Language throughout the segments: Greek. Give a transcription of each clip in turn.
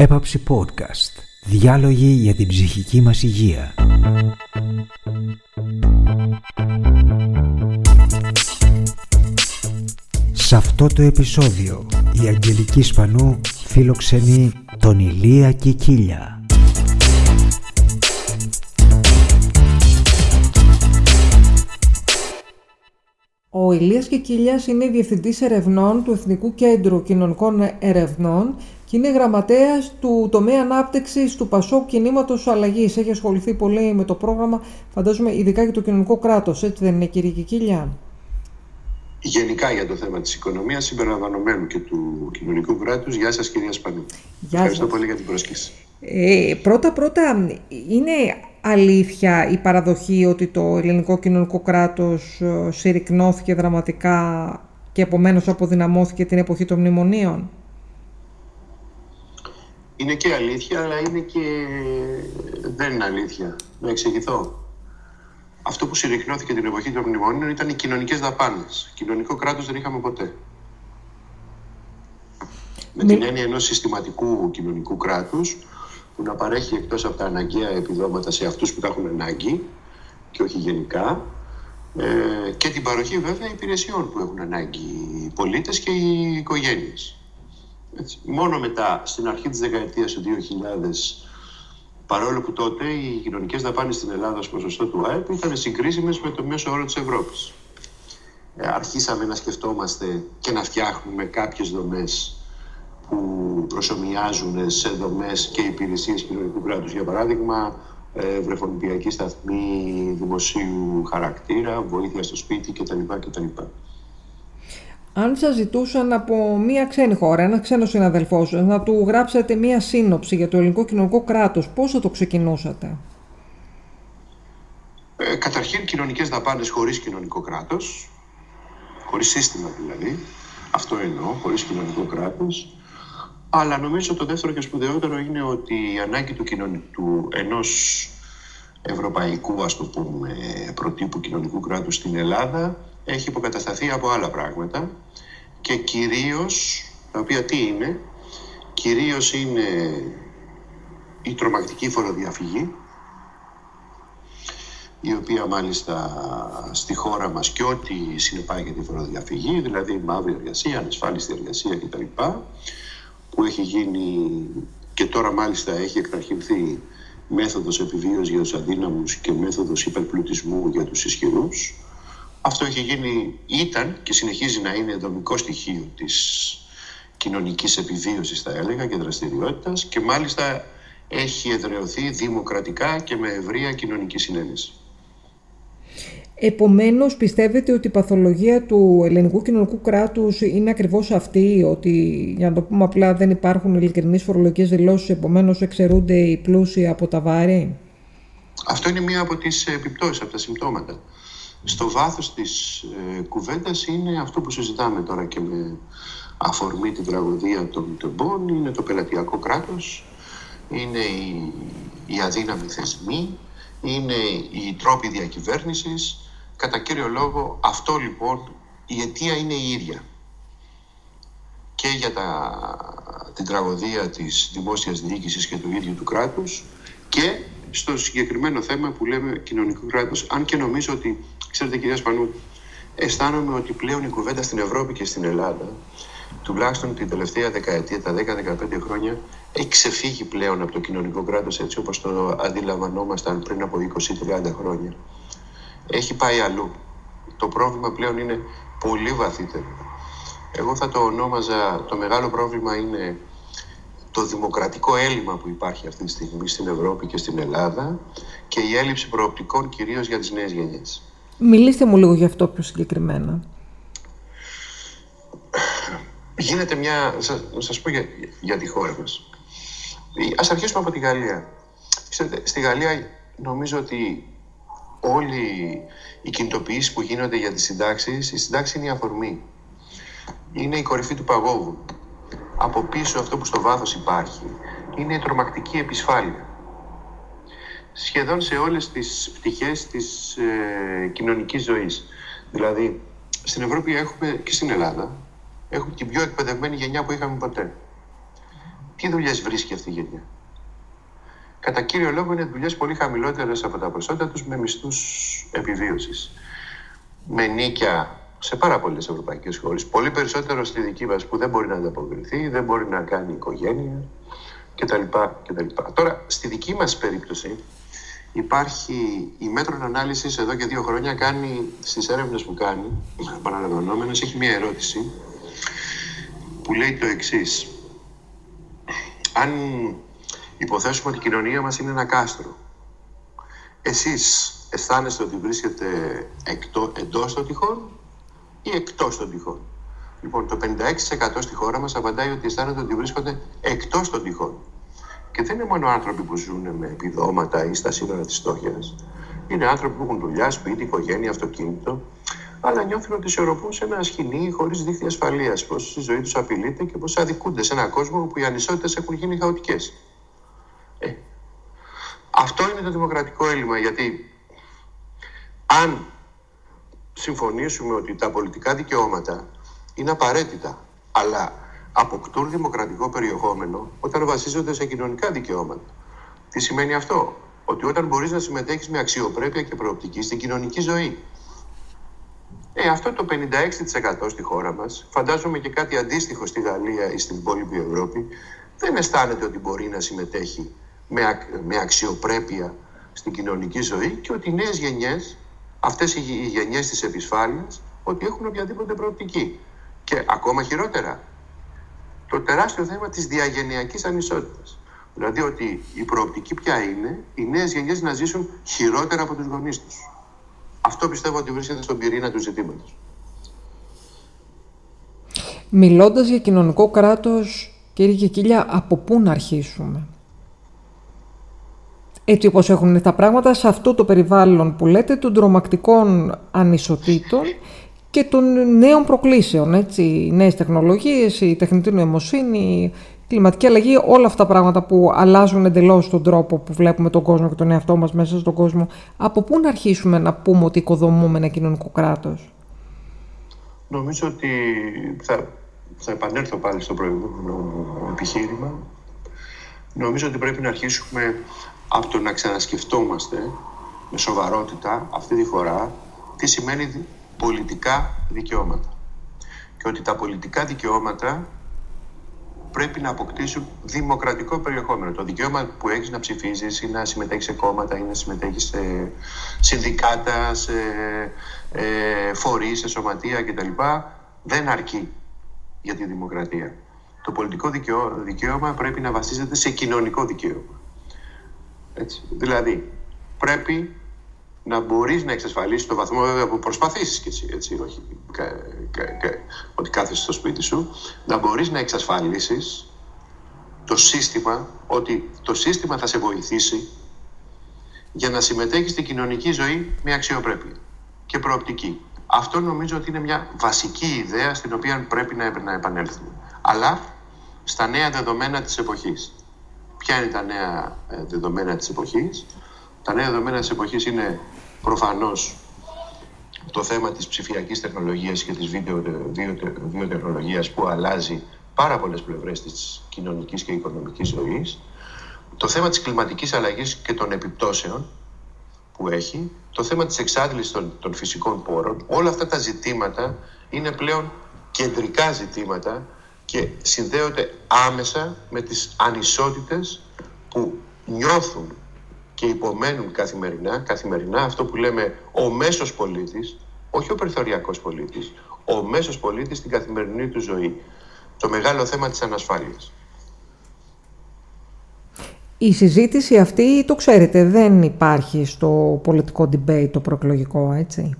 Έπαψη Podcast. Διάλογοι για την ψυχική μας υγεία. Σε αυτό το επεισόδιο η Αγγελική Σπανού φιλοξενεί τον Ηλία Κικίλια. Ο Ηλίας Κικίλιας είναι Διευθυντής Ερευνών του Εθνικού Κέντρου Κοινωνικών Ερευνών και είναι γραμματέας του τομέα ανάπτυξης του Πασόκ Κινήματος Αλλαγής. Έχει ασχοληθεί πολύ με το πρόγραμμα, φαντάζομαι ειδικά για το κοινωνικό κράτος. Έτσι δεν είναι, κύριε Κικίλια; Γενικά για το θέμα της οικονομίας συμπεριλαμβανομένου και του κοινωνικού κράτους. Γεια σας κυρία Σπανού. Γεια Ευχαριστώ σας. πολύ για την πρόσκληση. Ε, πρώτα πρώτα, είναι αλήθεια η παραδοχή ότι το ελληνικό κοινωνικό κράτος ε, συρρυκνώθηκε δραματικά και επομένως αποδυναμώθηκε την εποχή των μνημονίων; Είναι και αλήθεια, αλλά είναι και δεν είναι αλήθεια. Να εξηγηθώ. Αυτό που συρρυκνώθηκε την εποχή των μνημονίων ήταν οι κοινωνικές δαπάνες. Κοινωνικό κράτος δεν είχαμε ποτέ. Με Μη- την έννοια ενός συστηματικού κοινωνικού κράτους που να παρέχει εκτός από τα αναγκαία επιδόματα σε αυτούς που τα έχουν ανάγκη και όχι γενικά ε, και την παροχή βέβαια υπηρεσιών που έχουν ανάγκη οι πολίτες και οι οικογένειες. Έτσι. Μόνο μετά, στην αρχή της δεκαετίας του 2000, παρόλο που τότε οι κοινωνικές δαπάνες στην Ελλάδα ως ποσοστό του ΑΕΠ ήταν συγκρίσιμες με το μέσο όρο της Ευρώπης. Ε, αρχίσαμε να σκεφτόμαστε και να φτιάχνουμε κάποιες δομές που προσωμιάζουν σε δομές και υπηρεσίες κοινωνικού κράτους. Για παράδειγμα, ε, βρεφονιπιακή σταθμή δημοσίου χαρακτήρα, βοήθεια στο σπίτι κτλ. κτλ. Αν σας ζητούσαν από μία ξένη χώρα, ένας ξένος συναδελφός σας, να του γράψετε μία σύνοψη για το ελληνικό κοινωνικό κράτος, πώς θα το ξεκινούσατε; Ε, καταρχήν κοινωνικές δαπάνες χωρίς κοινωνικό κράτος, χωρίς σύστημα δηλαδή, αυτό εννοώ, χωρίς κοινωνικό κράτος. Αλλά νομίζω το δεύτερο και σπουδαιότερο είναι ότι η ανάγκη του, κοινωνι... του ενός ευρωπαϊκού ας το πούμε προτύπου κοινωνικού κράτους στην Ελλάδα έχει υποκατασταθεί από άλλα πράγματα και κυρίως, τα οποία τι είναι, κυρίως είναι η τρομακτική φοροδιαφυγή η οποία μάλιστα στη χώρα μας και ό,τι συνεπάγεται η φοροδιαφυγή, δηλαδή μαύρη εργασία, ανασφάλιστη εργασία κτλ. που έχει γίνει και τώρα μάλιστα έχει εκταρχυνθεί μέθοδος επιβίωσης για τους αδύναμους και μέθοδος υπερπλουτισμού για τους ισχυρούς. Αυτό έχει γίνει, ήταν και συνεχίζει να είναι δομικό στοιχείο της κοινωνικής επιβίωσης θα έλεγα και δραστηριότητας και μάλιστα έχει εδραιωθεί δημοκρατικά και με ευρεία κοινωνική συνένεση. Επομένως, πιστεύετε ότι η παθολογία του ελληνικού κοινωνικού κράτους είναι ακριβώς αυτή, ότι, για να το πούμε απλά, δεν υπάρχουν ειλικρινείς φορολογικές δηλώσεις, επομένως εξαιρούνται οι πλούσιοι από τα βάρη; Αυτό είναι μία από τις επιπτώσεις, από τα συμπτώματα. Στο βάθος της ε, κουβέντας είναι αυτό που συζητάμε τώρα και με αφορμή την τραγωδία των τεμπών, είναι το πελατειακό κράτος, είναι οι, οι αδύναμοι θεσμοί, είναι οι τρόποι διακυβέρνησης. Κατά κύριο λόγο αυτό λοιπόν η αιτία είναι η ίδια. Και για τα, την τραγωδία της δημόσιας διοίκησης και του ίδιου του κράτους και στο συγκεκριμένο θέμα που λέμε κοινωνικό κράτος. Αν και νομίζω ότι, ξέρετε κυρία Σπανού, αισθάνομαι ότι πλέον η κουβέντα στην Ευρώπη και στην Ελλάδα τουλάχιστον την τελευταία δεκαετία, τα 10-15 χρόνια, έχει ξεφύγει πλέον από το κοινωνικό κράτος έτσι όπως το αντιλαμβανόμασταν πριν από 20-30 χρόνια. Έχει πάει αλλού. Το πρόβλημα πλέον είναι πολύ βαθύτερο. Εγώ θα το ονόμαζα, το μεγάλο πρόβλημα είναι το δημοκρατικό έλλειμμα που υπάρχει αυτή τη στιγμή στην Ευρώπη και στην Ελλάδα και η έλλειψη προοπτικών κυρίως για τις νέες γενιές. Μιλήστε μου λίγο γι' αυτό πιο συγκεκριμένα. Γίνεται μια... Σας, να σας πω για, για τη χώρα μας. Ας αρχίσουμε από τη Γαλλία. Ξέρετε, στη Γαλλία νομίζω ότι όλοι οι κινητοποιήσεις που γίνονται για τις συντάξεις, η συντάξη είναι η αφορμή. Είναι η κορυφή του παγόβου. Από πίσω αυτό που στο βάθος υπάρχει είναι η τρομακτική επισφάλεια. Σχεδόν σε όλες τις πτυχές της ε, κοινωνικής ζωής. Δηλαδή, στην Ευρώπη έχουμε και στην Ελλάδα έχουμε την πιο εκπαιδευμένη γενιά που είχαμε ποτέ. τι δουλειές βρίσκει αυτή η γενιά; Κατά κύριο λόγο είναι δουλειές πολύ χαμηλότερες από τα προσόντα τους με μισθούς επιβίωσης. Με νίκια σε πάρα πολλές ευρωπαϊκές χώρε. Πολύ περισσότερο στη δική μας που δεν μπορεί να ανταποκριθεί, δεν μπορεί να κάνει οικογένεια κτλ. κτλ. Τώρα, στη δική μας περίπτωση, υπάρχει η μέτρων ανάλυσης εδώ και δύο χρόνια κάνει στις έρευνες που κάνει, παραλαμβανόμενο, έχει μια ερώτηση που λέει το εξής. Αν υποθέσουμε ότι η κοινωνία μας είναι ένα κάστρο, εσείς αισθάνεστε ότι βρίσκεται εκτό, εντός των τυχών; Ή εκτός των τυχών. Λοιπόν, το 56% στη χώρα μας απαντάει ότι αισθάνεται ότι βρίσκονται εκτός των τυχών. Και δεν είναι μόνο άνθρωποι που ζουν με επιδόματα ή στα σύνορα της στόχιας. Είναι άνθρωποι που έχουν δουλειά, σπίτι, οικογένεια, αυτοκίνητο, αλλά νιώθουν ότι ισορροπούν σε ένα σκηνή χωρίς δίχτυα ασφαλείας. Πώ η ζωή τους απειλείται και πώ αδικούνται σε έναν κόσμο όπου οι ανισότητες έχουν γίνει χαοτικές. Ε, αυτό είναι το δημοκρατικό έλλειμμα, γιατί αν συμφωνήσουμε ότι τα πολιτικά δικαιώματα είναι απαραίτητα, αλλά αποκτούν δημοκρατικό περιεχόμενο όταν βασίζονται σε κοινωνικά δικαιώματα. Τι σημαίνει αυτό, ότι όταν μπορείς να συμμετέχεις με αξιοπρέπεια και προοπτική στην κοινωνική ζωή. Ε, αυτό το 56% στη χώρα μας, φαντάζομαι και κάτι αντίστοιχο στη Γαλλία ή στην υπόλοιπη Ευρώπη, δεν αισθάνεται ότι μπορεί να συμμετέχει με, με αξιοπρέπεια στην κοινωνική ζωή και ότι οι νέες γενιές, αυτές οι γενιές της επισφάλειας, ότι έχουν οποιαδήποτε προοπτική. Και ακόμα χειρότερα, το τεράστιο θέμα της διαγενειακής ανισότητας. Δηλαδή ότι η προοπτική ποια είναι, οι νέες γενιές να ζήσουν χειρότερα από τους γονείς τους. Αυτό πιστεύω ότι βρίσκεται στον πυρήνα του ζητήματος. Μιλώντας για κοινωνικό κράτος, κύριε Κεκίλια, από πού να αρχίσουμε; Έτσι όπως έχουν τα πράγματα σε αυτό το περιβάλλον που λέτε των τρομακτικών ανισοτήτων και των νέων προκλήσεων, έτσι, οι νέες τεχνολογίες, η τεχνητή νοημοσύνη, η κλιματική αλλαγή, όλα αυτά τα πράγματα που αλλάζουν εντελώς τον τρόπο που βλέπουμε τον κόσμο και τον εαυτό μας μέσα στον κόσμο. Από πού να αρχίσουμε να πούμε ότι οικοδομούμε ένα κοινωνικό κράτος; Νομίζω ότι θα, θα επανέλθω πάλι στο προηγούμενο επιχείρημα. Νομίζω ότι πρέπει να αρχίσουμε από το να ξανασκεφτόμαστε με σοβαρότητα αυτή τη φορά τι σημαίνει πολιτικά δικαιώματα. Και ότι τα πολιτικά δικαιώματα πρέπει να αποκτήσουν δημοκρατικό περιεχόμενο. Το δικαίωμα που έχεις να ψηφίζεις ή να συμμετέχεις σε κόμματα ή να συμμετέχεις σε συνδικάτα, σε ε, φορείς, σε σωματεία κτλ. δεν αρκεί για τη δημοκρατία. Το πολιτικό δικαίωμα πρέπει να βασίζεται σε κοινωνικό δικαίωμα. Έτσι. Δηλαδή, πρέπει να μπορείς να εξασφαλίσεις το βαθμό βέβαια που προσπαθήσεις και εσύ, έτσι, όχι κα, κα, κα, ότι κάθεσαι στο σπίτι σου, να μπορείς να εξασφαλίσεις το σύστημα, ότι το σύστημα θα σε βοηθήσει για να συμμετέχεις στην κοινωνική ζωή με αξιοπρέπεια και προοπτική. Αυτό νομίζω ότι είναι μια βασική ιδέα στην οποία πρέπει να επανέλθουμε. Αλλά στα νέα δεδομένα της εποχής. Ποια είναι τα νέα ε, δεδομένα της εποχής. Τα νέα δεδομένα της εποχής είναι προφανώς το θέμα της ψηφιακής τεχνολογίας και της βίντεο, βιοτεχνολογίας που αλλάζει πάρα πολλές πλευρές της κοινωνικής και οικονομικής ζωής. Το θέμα της κλιματικής αλλαγής και των επιπτώσεων που έχει. Το θέμα της εξάντλησης των, των φυσικών πόρων. Όλα αυτά τα ζητήματα είναι πλέον κεντρικά ζητήματα και συνδέονται άμεσα με τις ανισότητες που νιώθουν και υπομένουν καθημερινά, καθημερινά αυτό που λέμε ο μέσος πολίτης, όχι ο περιθωριακός πολίτης, ο μέσος πολίτης στην καθημερινή του ζωή. Το μεγάλο θέμα της ανασφάλειας. Η συζήτηση αυτή, το ξέρετε, δεν υπάρχει στο πολιτικό debate το προεκλογικό, έτσι;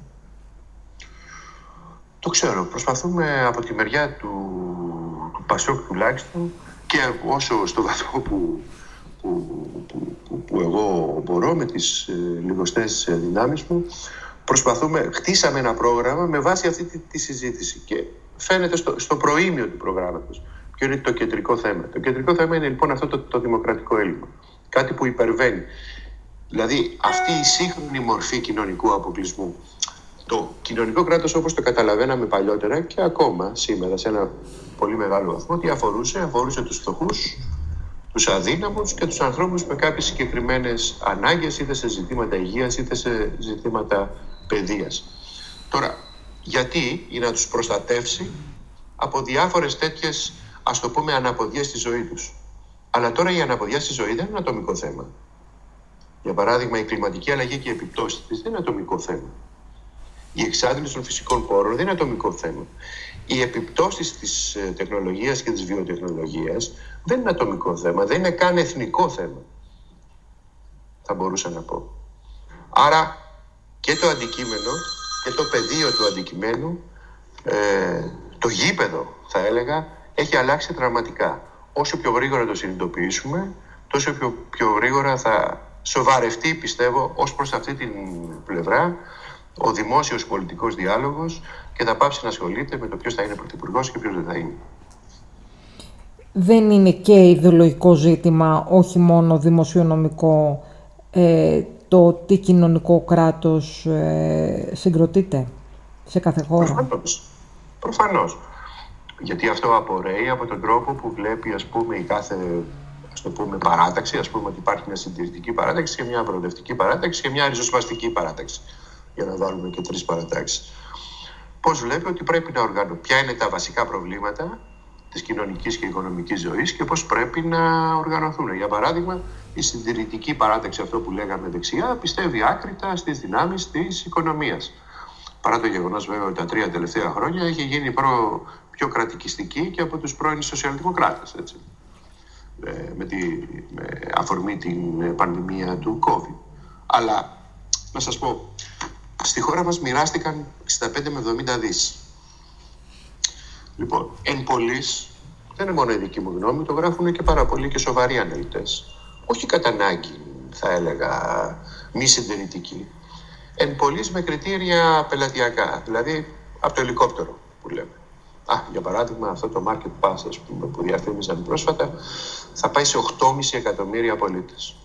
Το ξέρω. Προσπαθούμε από τη μεριά του, του Πασόκ τουλάχιστον και όσο στο βαθμό που, που, που, που εγώ μπορώ με τις ε, λιγοστές δυνάμεις μου προσπαθούμε, χτίσαμε ένα πρόγραμμα με βάση αυτή τη, τη συζήτηση και φαίνεται στο, στο προήμιο του προγράμματος ποιο είναι το κεντρικό θέμα. Το κεντρικό θέμα είναι λοιπόν αυτό το, το δημοκρατικό έλλειμμα. Κάτι που υπερβαίνει. Δηλαδή αυτή η σύγχρονη μορφή κοινωνικού αποκλεισμού το κοινωνικό κράτος όπως το καταλαβαίναμε παλιότερα και ακόμα σήμερα σε ένα πολύ μεγάλο βαθμό τι αφορούσε, αφορούσε τους φτωχούς, τους αδύναμους και τους ανθρώπους με κάποιες συγκεκριμένες ανάγκες είτε σε ζητήματα υγείας είτε σε ζητήματα παιδείας. Τώρα, γιατί για να τους προστατεύσει από διάφορες τέτοιες ας το πούμε αναποδιές στη ζωή τους. Αλλά τώρα η αναποδιά στη ζωή δεν είναι ατομικό θέμα. Για παράδειγμα, η κλιματική αλλαγή και η επιπτώσεις της δεν είναι ατομικό θέμα. Η εξάντληση των φυσικών πόρων δεν είναι ατομικό θέμα. Οι επιπτώσεις της ε, τεχνολογίας και της βιοτεχνολογίας δεν είναι ατομικό θέμα, δεν είναι καν εθνικό θέμα. Θα μπορούσα να πω. Άρα και το αντικείμενο και το πεδίο του αντικειμένου, ε, το γήπεδο θα έλεγα, έχει αλλάξει δραματικά. Όσο πιο γρήγορα το συνειδητοποιήσουμε, τόσο πιο, πιο γρήγορα θα σοβαρευτεί, πιστεύω, ως προς αυτή την πλευρά ο δημόσιος πολιτικός διάλογος και θα πάψει να ασχολείται με το ποιος θα είναι πρωθυπουργός και ποιος δεν θα είναι. Δεν είναι και ιδεολογικό ζήτημα, όχι μόνο δημοσιονομικό, ε, το τι κοινωνικό κράτος ε, συγκροτείται σε κάθε χώρα. Προφανώς. Προφανώς. Γιατί αυτό απορρέει από τον τρόπο που βλέπει ας πούμε η κάθε ας το πούμε, παράταξη, ας πούμε ότι υπάρχει μια συντηρητική παράταξη και μια προοδευτική παράταξη και μια ριζοσπαστική παράταξη, για να βάλουμε και τρεις παρατάξεις. Πώς βλέπει ότι πρέπει να οργανώσει, ποια είναι τα βασικά προβλήματα της κοινωνικής και οικονομικής ζωής και πώς πρέπει να οργανωθούν. Για παράδειγμα, η συντηρητική παράταξη, αυτό που λέγαμε δεξιά, πιστεύει άκρητα στις δυνάμεις της οικονομίας. Παρά το γεγονός βέβαια ότι τα τρία τελευταία χρόνια έχει γίνει προ, πιο κρατικιστική και από τους πρώην σοσιαλδημοκράτες. Έτσι. Ε, με, τη, με αφορμή την πανδημία του COVID. Αλλά να σας πω, στη χώρα μας μοιράστηκαν 65 με 70 δις. Λοιπόν, εν πολλής, δεν είναι μόνο η δική μου γνώμη, το γράφουν και πάρα πολλοί και σοβαροί αναλυτές. Όχι κατά ανάγκη, θα έλεγα, μη συντηρητική. Εν πολλής με κριτήρια πελατειακά, δηλαδή από το ελικόπτερο που λέμε. Α, για παράδειγμα, αυτό το Market Pass ας πούμε, που διαφήμιζαν πρόσφατα θα πάει σε 8,5 εκατομμύρια πολίτες.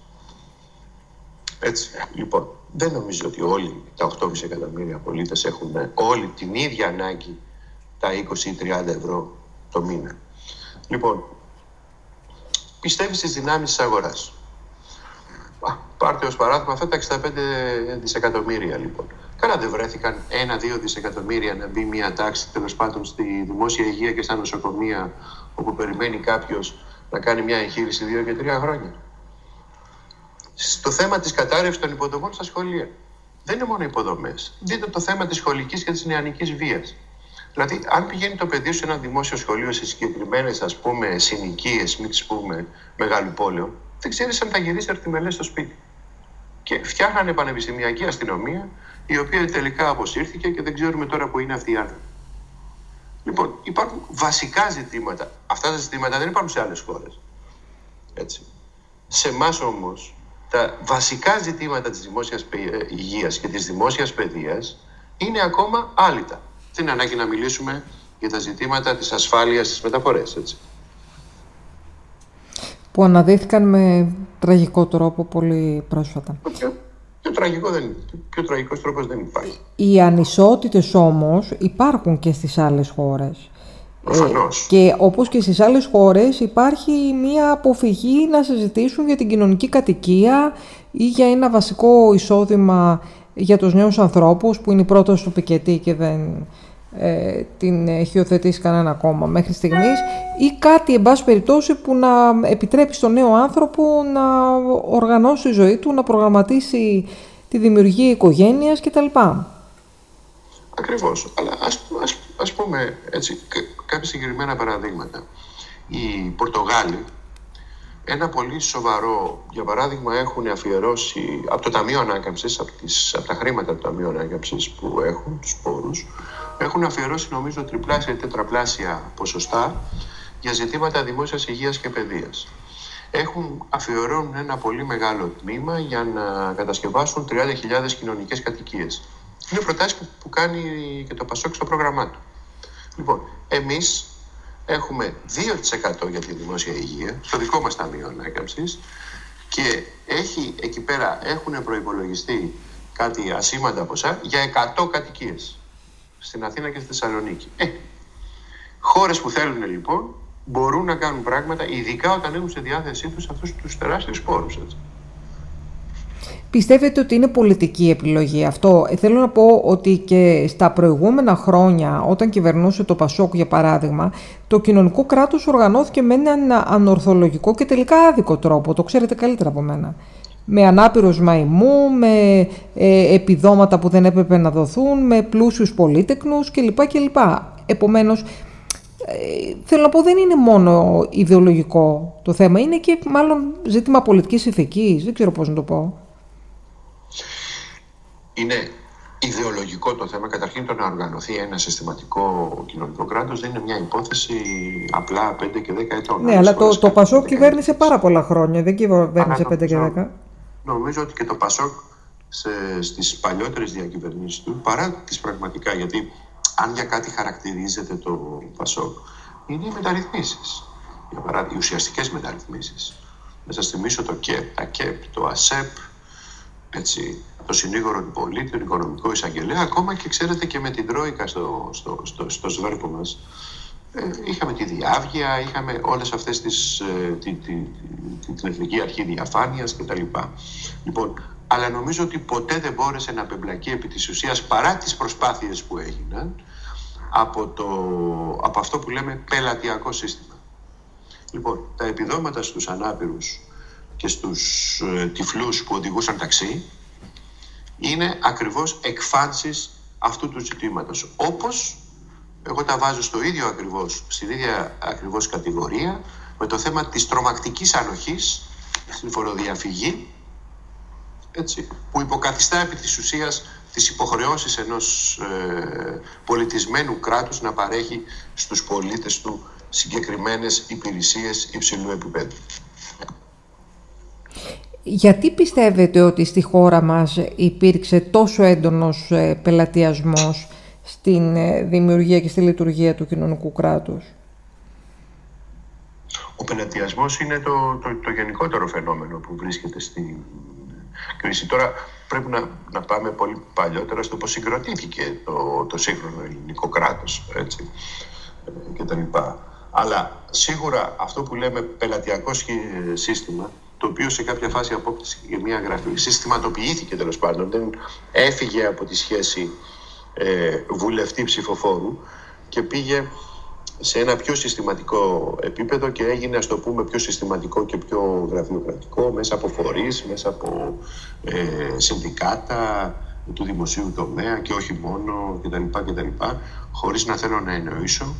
Έτσι, λοιπόν, δεν νομίζω ότι όλοι τα 8,5 εκατομμύρια πολίτες έχουν όλη την ίδια ανάγκη τα 20 ή 30 ευρώ το μήνα. Λοιπόν, πιστεύεις στις δυνάμεις της αγοράς. Πάρτε ως παράδειγμα αυτά τα 65 δισεκατομμύρια λοιπόν. Καλά δεν βρέθηκαν ένα-δύο δισεκατομμύρια να μπει μια τάξη τέλος πάντων στη δημόσια υγεία και στα νοσοκομεία όπου περιμένει κάποιος να κάνει μια εγχείρηση δύο και τρία χρόνια. Στο θέμα της κατάρρευσης των υποδομών στα σχολεία. Δεν είναι μόνο υποδομές. Δείτε το θέμα της σχολικής και της νεανικής βίας. Δηλαδή, αν πηγαίνει το παιδί σε ένα δημόσιο σχολείο σε συγκεκριμένες ας πούμε συνοικίες, μην τις πούμε μεγάλου πόλεων, δεν ξέρεις αν θα γυρίσει αρτιμελές στο σπίτι. Και φτιάχνανε πανεπιστημιακή αστυνομία η οποία τελικά αποσύρθηκε και δεν ξέρουμε τώρα που είναι αυτή η άνθρωποι. Λοιπόν, υπάρχουν βασικά ζητήματα. Αυτά τα ζητήματα δεν υπάρχουν σε άλλες χώρες. Έτσι. Σε εμάς όμως, τα βασικά ζητήματα της δημόσιας ε, υγείας και της δημόσιας παιδείας είναι ακόμα άλυτα. Δεν είναι ανάγκη να μιλήσουμε για τα ζητήματα της ασφάλειας στις μεταφορές, έτσι. Που αναδύθηκαν με τραγικό τρόπο πολύ πρόσφατα. Okay τραγικό δεν, πιο τραγικός τρόπος δεν υπάρχει. Οι ανισότητες όμως υπάρχουν και στις άλλες χώρες. Προφανώς. Ε, και όπως και στις άλλες χώρες υπάρχει μία αποφυγή να συζητήσουν για την κοινωνική κατοικία ή για ένα βασικό εισόδημα για τους νέους ανθρώπους που είναι η πρόταση του Πικετή και δεν ε, την έχει υιοθετήσει κανένα κόμμα μέχρι στιγμής ή κάτι εν πάση περιπτώσει που να επιτρέπει στον νέο άνθρωπο να οργανώσει τη ζωή του, να προγραμματίσει τη δημιουργία οικογένειας κτλ. Ακριβώς, αλλά ας, ας, ας πούμε έτσι, κάποια συγκεκριμένα παραδείγματα. Οι Πορτογάλοι ένα πολύ σοβαρό, για παράδειγμα, έχουν αφιερώσει από το Ταμείο Ανάκαμψης, από, από τα χρήματα του Ταμείου Ανάκαμψης που έχουν, τους πόρους, έχουν αφιερώσει νομίζω τριπλάσια ή τετραπλάσια ποσοστά για ζητήματα δημόσιας υγείας και παιδείας. Έχουν αφιερώνουν ένα πολύ μεγάλο τμήμα για να κατασκευάσουν 30.000 κοινωνικές κατοικίες. Είναι προτάσεις που, που κάνει και το Πασόκ στο πρόγραμμά του. Λοιπόν, εμείς έχουμε 2% για τη δημόσια υγεία στο δικό μας Ταμείο Ανάκαμψης και έχει, εκεί πέρα έχουν προϋπολογιστεί κάτι ασήμαντα ποσά για 100 κατοικίες στην Αθήνα και στη Θεσσαλονίκη. Ε, χώρες που θέλουν λοιπόν μπορούν να κάνουν πράγματα, ειδικά όταν έχουν στη διάθεσή τους αυτούς τους τεράστιους πόρους. Έτσι. Πιστεύετε ότι είναι πολιτική επιλογή αυτό; Ε, θέλω να πω ότι και στα προηγούμενα χρόνια, όταν κυβερνούσε το Πασόκ για παράδειγμα, το κοινωνικό κράτος οργανώθηκε με έναν ανορθολογικό και τελικά άδικο τρόπο. Το ξέρετε καλύτερα από μένα. Με ανάπηρους μαϊμού, με ε, επιδόματα που δεν έπρεπε να δοθούν, με πλούσιους πολίτεκνους κλπ. κλπ. Επομένως, ε, θέλω να πω δεν είναι μόνο ιδεολογικό το θέμα, είναι και μάλλον ζήτημα πολιτικής ηθικής, δεν ξέρω πώς να το πω είναι ιδεολογικό το θέμα. Καταρχήν το να οργανωθεί ένα συστηματικό κοινωνικό κράτος δεν είναι μια υπόθεση απλά 5 και 10 ετών. Ναι, αλλά το, το Πασόκ κυβέρνησε πάρα πολλά χρόνια, δεν κυβέρνησε 5 και 10. Νομίζω ότι και το Πασόκ στις παλιότερες διακυβερνήσεις του, παρά τις πραγματικά, γιατί αν για κάτι χαρακτηρίζεται το Πασόκ, είναι οι μεταρρυθμίσεις. Για παράδειγμα, οι ουσιαστικές μεταρρυθμίσεις. Να σας θυμίσω το ΚΕΠ, τα ΚΕΠ, το ΑΣΕΠ, έτσι, το συνήγορο του πολίτη, τον οικονομικό εισαγγελέα, ακόμα και ξέρετε και με την Τρόικα στο, στο, στο, στο σβέρκο μας. Ε, είχαμε τη διάβγεια, είχαμε όλες αυτές τις, ε, τη, τη, τη, την Εθνική Αρχή Διαφάνειας κτλ. Λοιπόν, αλλά νομίζω ότι ποτέ δεν μπόρεσε να απεμπλακεί επί της ουσίας παρά τις προσπάθειες που έγιναν από, το, από αυτό που λέμε πελατειακό σύστημα. Λοιπόν, τα επιδόματα στους ανάπηρους και στους ε, τυφλούς που οδηγούσαν ταξί είναι ακριβώς εκφάνσεις αυτού του ζητήματος. Όπως εγώ τα βάζω στο ίδιο ακριβώς, στην ίδια ακριβώς κατηγορία με το θέμα της τρομακτικής ανοχής στην φοροδιαφυγή έτσι, που υποκαθιστά επί της ουσίας τις υποχρεώσεις ενός ε, πολιτισμένου κράτους να παρέχει στους πολίτες του συγκεκριμένες υπηρεσίες υψηλού επίπεδου. Γιατί πιστεύετε ότι στη χώρα μας υπήρξε τόσο έντονος ε, πελατειασμός στην ε, δημιουργία και στη λειτουργία του κοινωνικού κράτους; Ο πελατειασμός είναι το, το, το γενικότερο φαινόμενο που βρίσκεται στην κρίση. Τώρα πρέπει να, να πάμε πολύ παλιότερα στο πώς συγκροτήθηκε το, το σύγχρονο ελληνικό κράτος έτσι, ε, και τα λοιπά. Αλλά σίγουρα αυτό που λέμε πελατειακό σύστημα το οποίο σε κάποια φάση απόκτησε και μια γραφή. Συστηματοποιήθηκε τέλος πάντων, δεν έφυγε από τη σχέση ε, βουλευτή ψηφοφόρου και πήγε σε ένα πιο συστηματικό επίπεδο και έγινε, ας το πούμε, πιο συστηματικό και πιο γραφειοκρατικό μέσα από φορείς, μέσα από ε, συνδικάτα του δημοσίου τομέα και όχι μόνο κτλ. κτλ χωρίς να θέλω να εννοήσω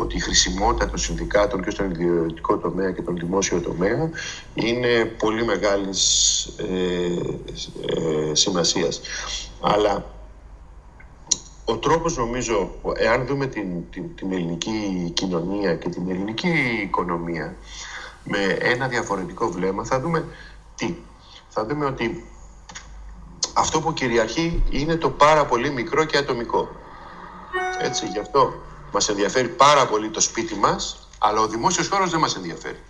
ότι η χρησιμότητα των συνδικάτων και στον ιδιωτικό τομέα και τον δημόσιο τομέα είναι πολύ μεγάλης ε, ε, σημασίας. Αλλά ο τρόπος νομίζω, εάν δούμε την, την, την ελληνική κοινωνία και την ελληνική οικονομία με ένα διαφορετικό βλέμμα, θα δούμε τι. Θα δούμε ότι αυτό που κυριαρχεί είναι το πάρα πολύ μικρό και ατομικό. Έτσι, γι' αυτό μας ενδιαφέρει πάρα πολύ το σπίτι μας, αλλά ο δημόσιος χώρος δεν μας ενδιαφέρει.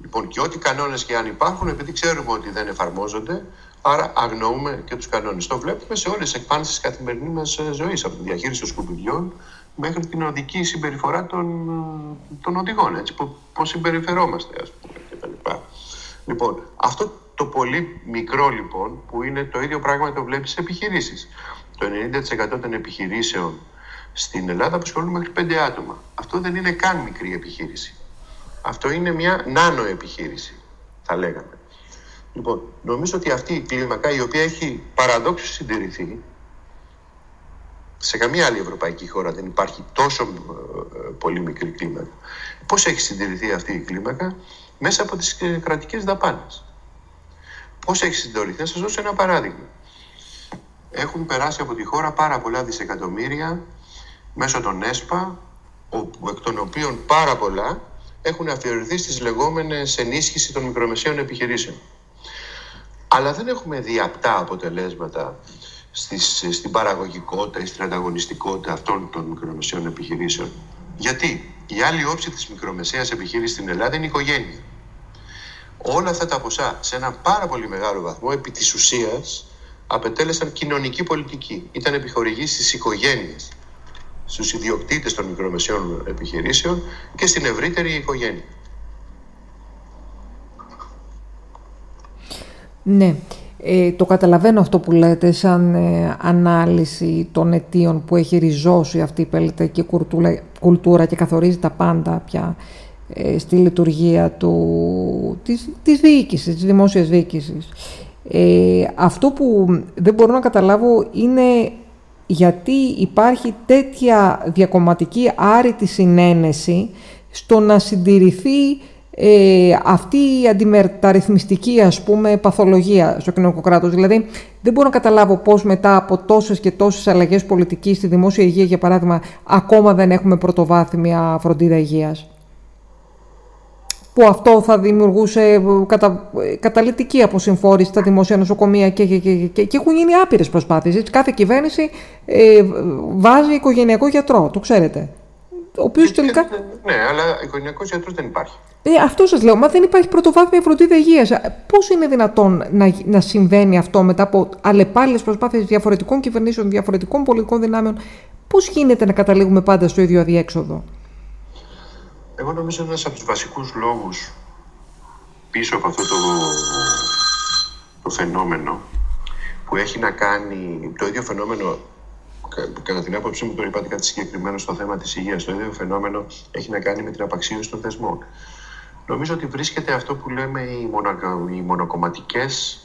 Λοιπόν, και ό,τι κανόνες και αν υπάρχουν, επειδή ξέρουμε ότι δεν εφαρμόζονται, άρα αγνοούμε και τους κανόνες. Το βλέπουμε σε όλες τις εκφάνσεις της καθημερινής μας ε, ζωής, από τη διαχείριση των σκουπιδιών μέχρι την οδική συμπεριφορά των, ε, των οδηγών, έτσι, πώς συμπεριφερόμαστε, ας πούμε, κτλ. Λοιπόν, αυτό το πολύ μικρό λοιπόν, που είναι το ίδιο πράγμα το βλέπεις σε επιχειρήσεις. Το 90% των επιχειρήσεων στην Ελλάδα απασχολούν μέχρι πέντε άτομα. Αυτό δεν είναι καν μικρή επιχείρηση. Αυτό είναι μια νάνο επιχείρηση, θα λέγαμε. Λοιπόν, νομίζω ότι αυτή η κλίμακα, η οποία έχει παραδόξως συντηρηθεί, σε καμία άλλη ευρωπαϊκή χώρα δεν υπάρχει τόσο ε, πολύ μικρή κλίμακα. Πώς έχει συντηρηθεί αυτή η κλίμακα; Μέσα από τις ε, κρατικές δαπάνες. Πώς έχει συντηρηθεί, να σας δώσω ένα παράδειγμα. Έχουν περάσει από τη χώρα πάρα πολλά δισεκατομμύρια μέσω των ΕΣΠΑ, εκ των οποίων πάρα πολλά έχουν αφιερωθεί στις λεγόμενες ενίσχυση των μικρομεσαίων επιχειρήσεων. Αλλά δεν έχουμε δει απτά αποτελέσματα στις, στην παραγωγικότητα ή στην ανταγωνιστικότητα αυτών των μικρομεσαίων επιχειρήσεων. Γιατί η άλλη όψη της μικρομεσαίας επιχείρησης στην Ελλάδα είναι η οικογένεια. Όλα αυτά τα ποσά σε ένα πάρα πολύ μεγάλο βαθμό επί της ουσίας απετέλεσαν κοινωνική πολιτική. Ήταν επιχορηγήσεις στις οικογένειες στους ιδιοκτήτες των μικρομεσαίων επιχειρήσεων και στην ευρύτερη οικογένεια. Ναι. Ε, το καταλαβαίνω αυτό που λέτε σαν ε, ανάλυση των αιτίων που έχει ριζώσει αυτή η πελεταϊκή κουλτούρα και καθορίζει τα πάντα πια ε, στη λειτουργία του, της, της διοίκησης, της δημόσιας διοίκησης. Ε, αυτό που δεν μπορώ να καταλάβω είναι γιατί υπάρχει τέτοια διακομματική άρρητη συνένεση στο να συντηρηθεί ε, αυτή η αντιμεταρρυθμιστική ας πούμε παθολογία στο κοινωνικό κράτος. Δηλαδή δεν μπορώ να καταλάβω πώς μετά από τόσες και τόσες αλλαγές πολιτικής στη δημόσια υγεία για παράδειγμα ακόμα δεν έχουμε πρωτοβάθμια φροντίδα υγείας που αυτό θα δημιουργούσε ε, κατα, καταλητική αποσυμφόρηση στα δημόσια νοσοκομεία και, και, και, και, έχουν γίνει άπειρες προσπάθειες. Κάθε κυβέρνηση ε, βάζει οικογενειακό γιατρό, το ξέρετε. Ο οποίος τελικά. Ναι, αλλά οικογενειακός γιατρός δεν υπάρχει. Ε, αυτό σας λέω. Μα δεν υπάρχει πρωτοβάθμια φροντίδα υγείας. Πώς είναι δυνατόν να, να συμβαίνει αυτό μετά από αλλεπάλληλες προσπάθειες διαφορετικών κυβερνήσεων, διαφορετικών πολιτικών δυνάμεων, Πώς γίνεται να καταλήγουμε πάντα στο ίδιο αδιέξοδο; Εγώ νομίζω ένας από τους βασικούς λόγους πίσω από αυτό το, το φαινόμενο που έχει να κάνει το ίδιο φαινόμενο κατά την άποψή μου το είπατε κάτι συγκεκριμένο στο θέμα της υγείας το ίδιο φαινόμενο έχει να κάνει με την απαξίωση των θεσμών νομίζω ότι βρίσκεται αυτό που λέμε οι, μονο, οι μονοκομματικές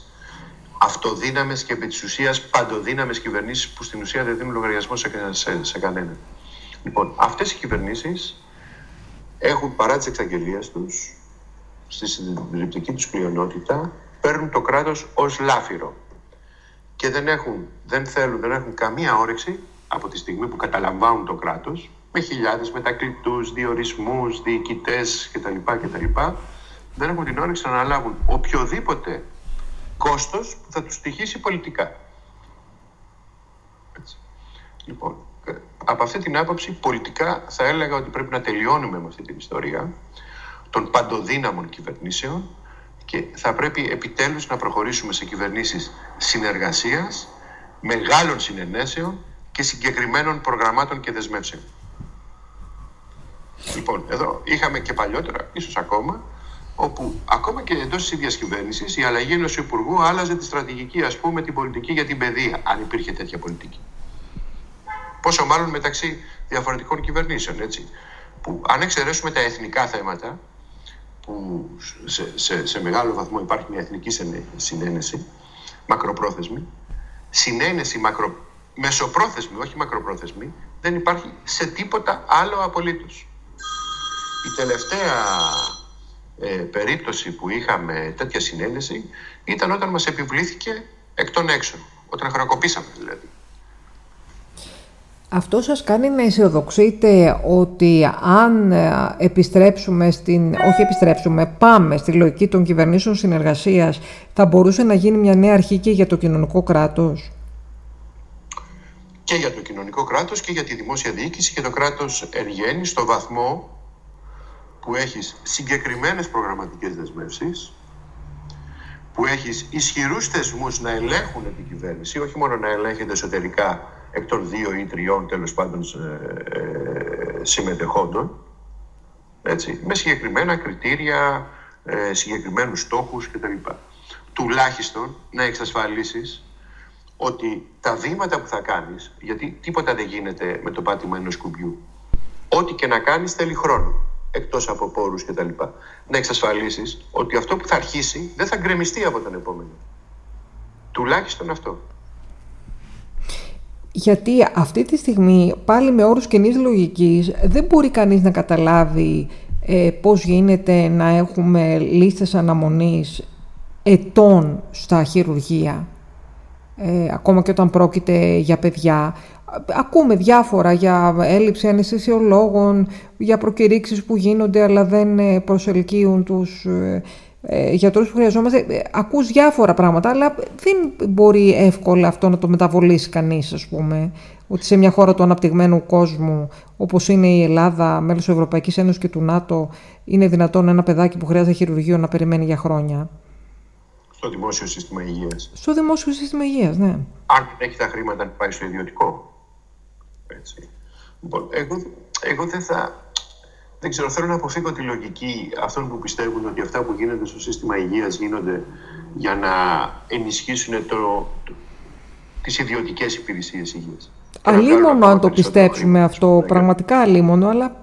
αυτοδύναμες και επί της ουσίας παντοδύναμες κυβερνήσεις που στην ουσία δεν δίνουν λογαριασμό σε, σε, σε κανέναν. Λοιπόν, αυτές οι κυβερνήσεις έχουν παρά τις εξαγγελίες τους, στη συντριπτική τους πλειονότητα, παίρνουν το κράτος ως λάφυρο και δεν, έχουν, δεν θέλουν, δεν έχουν καμία όρεξη από τη στιγμή που καταλαμβάνουν το κράτος με χιλιάδες μετακλητούς, διορισμούς, διοικητές κτλ. κτλ δεν έχουν την όρεξη να αναλάβουν οποιοδήποτε κόστος που θα τους στοιχήσει πολιτικά. Έτσι. Λοιπόν, από αυτή την άποψη πολιτικά θα έλεγα ότι πρέπει να τελειώνουμε με αυτή την ιστορία των παντοδύναμων κυβερνήσεων και θα πρέπει επιτέλους να προχωρήσουμε σε κυβερνήσεις συνεργασίας, μεγάλων συνενέσεων και συγκεκριμένων προγραμμάτων και δεσμεύσεων. Λοιπόν, εδώ είχαμε και παλιότερα, ίσως ακόμα, όπου ακόμα και εντός της ίδιας κυβέρνησης η αλλαγή ενός υπουργού άλλαζε τη στρατηγική, ας πούμε, την πολιτική για την παιδεία, αν υπήρχε τέτοια πολιτική. Πόσο μάλλον μεταξύ διαφορετικών κυβερνήσεων, έτσι. Που αν εξαιρέσουμε τα εθνικά θέματα, που σε, σε, σε μεγάλο βαθμό υπάρχει μια εθνική συνένεση, μακροπρόθεσμη, συνένεση μακρο, μεσοπρόθεσμη, όχι μακροπρόθεσμη, δεν υπάρχει σε τίποτα άλλο απολύτως. Η τελευταία ε, περίπτωση που είχαμε τέτοια συνένεση ήταν όταν μας επιβλήθηκε εκ των έξω, όταν χρονοκοπήσαμε δηλαδή. Αυτό σας κάνει να αισιοδοξείτε ότι αν ε, επιστρέψουμε στην, όχι επιστρέψουμε, πάμε στη λογική των κυβερνήσεων συνεργασίας, θα μπορούσε να γίνει μια νέα αρχή και για το κοινωνικό κράτος; Και για το κοινωνικό κράτος και για τη δημόσια διοίκηση και το κράτος εργένει στο βαθμό που έχεις συγκεκριμένες προγραμματικές δεσμεύσεις, που έχεις ισχυρούς θεσμούς να ελέγχουν την κυβέρνηση, όχι μόνο να ελέγχεται εσωτερικά εκ των δύο ή τριών τέλος πάντων ε, ε, συμμετεχόντων έτσι, με συγκεκριμένα κριτήρια, ε, συγκεκριμένους στόχους κτλ. Τουλάχιστον να εξασφαλίσεις ότι τα βήματα που θα κάνεις, γιατί τίποτα δεν γίνεται με το πάτημα ενός κουμπιού, ό,τι και να κάνεις θέλει χρόνο, εκτός από πόρους κτλ. Να εξασφαλίσεις ότι αυτό που θα αρχίσει δεν θα γκρεμιστεί από τον επόμενο. Τουλάχιστον αυτό. Γιατί αυτή τη στιγμή, πάλι με όρους κοινή λογικής, δεν μπορεί κανείς να καταλάβει ε, πώς γίνεται να έχουμε λίστες αναμονής ετών στα χειρουργεία. Ε, ακόμα και όταν πρόκειται για παιδιά. Ακούμε διάφορα για έλλειψη αναισθησιολόγων, για προκηρύξεις που γίνονται αλλά δεν ε, προσελκύουν τους ε, ε, γιατρούς που χρειαζόμαστε. Ε, ακούς διάφορα πράγματα, αλλά δεν μπορεί εύκολα αυτό να το μεταβολήσει κανείς, ας πούμε. Ότι σε μια χώρα του αναπτυγμένου κόσμου, όπως είναι η Ελλάδα, μέλος της Ευρωπαϊκής Ένωσης και του ΝΑΤΟ, είναι δυνατόν ένα παιδάκι που χρειάζεται χειρουργείο να περιμένει για χρόνια. Στο δημόσιο σύστημα υγείας. Στο δημόσιο σύστημα υγείας, ναι. Αν έχει τα χρήματα να πάει στο ιδιωτικό. Έτσι. Λοιπόν, εγώ, εγώ δεν θα... Δεν ξέρω, θέλω να αποφύγω τη λογική αυτών που πιστεύουν ότι αυτά που γίνονται στο σύστημα υγείας γίνονται για να ενισχύσουν το, το, τις ιδιωτικές υπηρεσίες υγείας. Αλίμονο αν το πιστέψουμε αυτό, πραγματικά αλίμονο, αλλά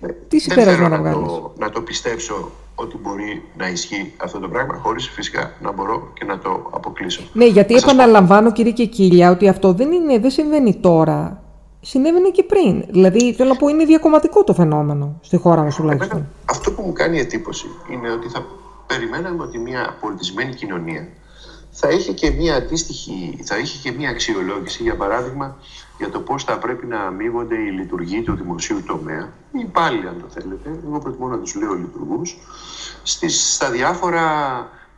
ναι. τι συμπέρασμα να βγάλεις. Το, να το πιστέψω ότι μπορεί να ισχύει αυτό το πράγμα, χωρίς φυσικά να μπορώ και να το αποκλείσω. Ναι, γιατί επαναλαμβάνω κύριε Κεκίλια ότι αυτό δεν, είναι, δεν συμβαίνει τώρα. Συνέβαινε και πριν. Δηλαδή, θέλω να πω, είναι διακομματικό το φαινόμενο στη χώρα μας τουλάχιστον. Αυτό που μου κάνει εντύπωση είναι ότι θα περιμέναμε ότι μια πολιτισμένη κοινωνία θα είχε και μια αντίστοιχη, θα είχε και μια αξιολόγηση, για παράδειγμα, για το πώς θα πρέπει να αμείβονται οι λειτουργοί του δημοσίου τομέα, ή πάλι αν το θέλετε, εγώ προτιμώ να τους λέω λειτουργούς, στις, στα διάφορα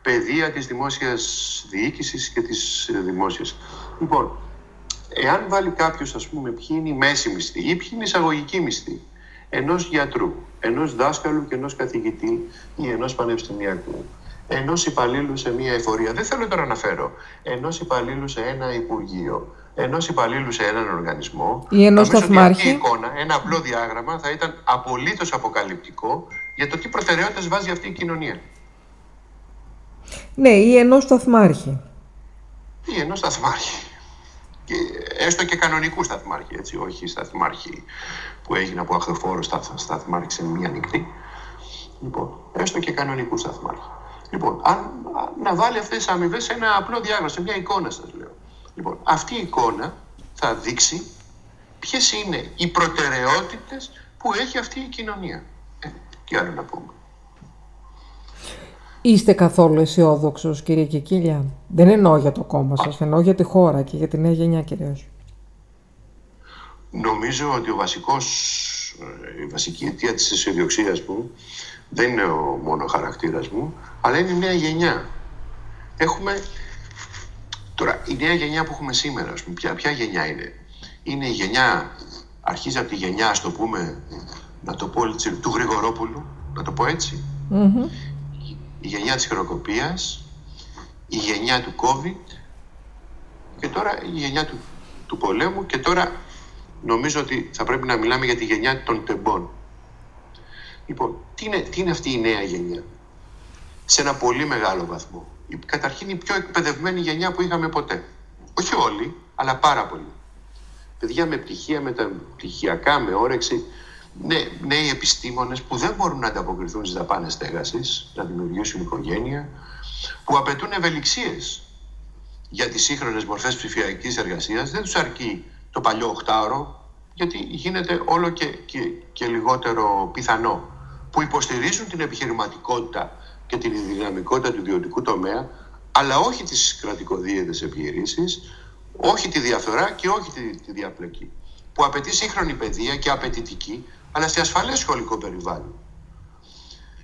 πεδία της δημόσιας διοίκησης και της ε, δημόσιας. Λοιπόν, εάν βάλει κάποιος, ας πούμε, ποιοι είναι η μέση μισθή ή ποιοι είναι η εισαγωγική μισθή ενός γιατρού, ενός δάσκαλου και ενός καθηγητή ή ενός πανεπιστημιακού, ενός υπαλλήλου σε μια εφορία. Δεν θέλω τώρα να φέρω. Ενός υπαλλήλου σε ένα υπουργείο. Ενός υπαλλήλου σε έναν οργανισμό. Ή ενός σταθμάρχη. Αυτή η εικόνα, ένα απλό διάγραμμα, θα ήταν απολύτως αποκαλυπτικό για το τι προτεραιότητες βάζει αυτή η κοινωνία. Ναι, ή ενός σταθμάρχη. Ή ενός σταθμάρχη. Και έστω και κανονικού σταθμάρχη, έτσι, όχι σταθμάρχη που έγινε από αχθοφόρο σταθμάρχη σε μία νυχτή. Λοιπόν, έστω και κανονικού σταθμάρχη. Λοιπόν, αν, να βάλει αυτές τις αμοιβές σε ένα απλό διάγραμμα, σε μια εικόνα σας λέω. Λοιπόν, αυτή η εικόνα θα δείξει ποιες είναι οι προτεραιότητες που έχει αυτή η κοινωνία. Ε, τι άλλο να πούμε. Είστε καθόλου αισιόδοξος, κύριε Κικίλια; Δεν εννοώ για το κόμμα σας, εννοώ για τη χώρα και για τη νέα γενιά κυρίως. Νομίζω ότι ο βασικός, ε, η βασική αιτία της αισιοδοξίας μου δεν είναι ο μόνο χαρακτήρας μου, αλλά είναι η νέα γενιά. Έχουμε... Τώρα, η νέα γενιά που έχουμε σήμερα, πούμε, ποια, ποια γενιά είναι; Είναι η γενιά, αρχίζει από τη γενιά, ας το πούμε, να το πω έτσι, του Γρηγορόπουλου, να το πω ετσι Η γενιά της χειροκοπίας, η γενιά του COVID και τώρα η γενιά του, του πολέμου και τώρα νομίζω ότι θα πρέπει να μιλάμε για τη γενιά των τεμπών. Λοιπόν, τι είναι, τι είναι αυτή η νέα γενιά; Σε ένα πολύ μεγάλο βαθμό. Καταρχήν η πιο εκπαιδευμένη γενιά που είχαμε ποτέ. Όχι όλοι, αλλά πάρα πολύ. Παιδιά με πτυχία, με τα πτυχιακά, με όρεξη, ναι, νέοι επιστήμονες που δεν μπορούν να ανταποκριθούν στις δαπάνες στέγασης, να δημιουργήσουν οικογένεια, που απαιτούν ευελιξίες για τις σύγχρονες μορφές ψηφιακής εργασίας. Δεν τους αρκεί το παλιό οχτάωρο, γιατί γίνεται όλο και, και, και λιγότερο πιθανό που υποστηρίζουν την επιχειρηματικότητα και την δυναμικότητα του ιδιωτικού τομέα, αλλά όχι τις κρατικοδίαιτες επιχειρήσεις, όχι τη διαφθορά και όχι τη, τη διαπλοκή. Που απαιτεί σύγχρονη παιδεία και απαιτητική, αλλά σε ασφαλές σχολικό περιβάλλον.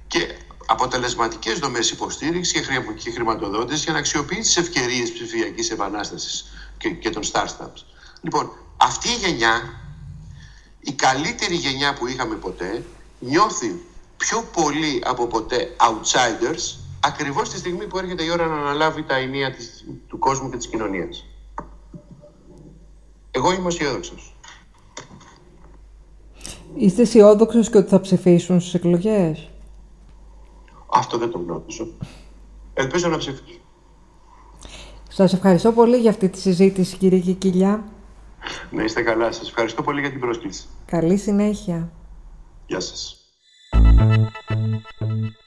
Και αποτελεσματικές δομές υποστήριξης και χρηματοδότησης για να αξιοποιεί τις ευκαιρίες ψηφιακής επανάστασης και, και των startups. Λοιπόν, αυτή η γενιά, η καλύτερη γενιά που είχαμε ποτέ, νιώθει πιο πολύ από ποτέ outsiders ακριβώς τη στιγμή που έρχεται η ώρα να αναλάβει τα ενία της, του κόσμου και της κοινωνίας. Εγώ είμαι αισιόδοξος. Είστε αισιόδοξος και ότι θα ψηφίσουν στις εκλογές; Αυτό δεν το γνώριζω. Ελπίζω να ψηφίσουν. Σας ευχαριστώ πολύ για αυτή τη συζήτηση κύριε Κικίλια. Να είστε καλά. Σας ευχαριστώ πολύ για την πρόσκληση. Καλή συνέχεια. Γεια σας. Thank you.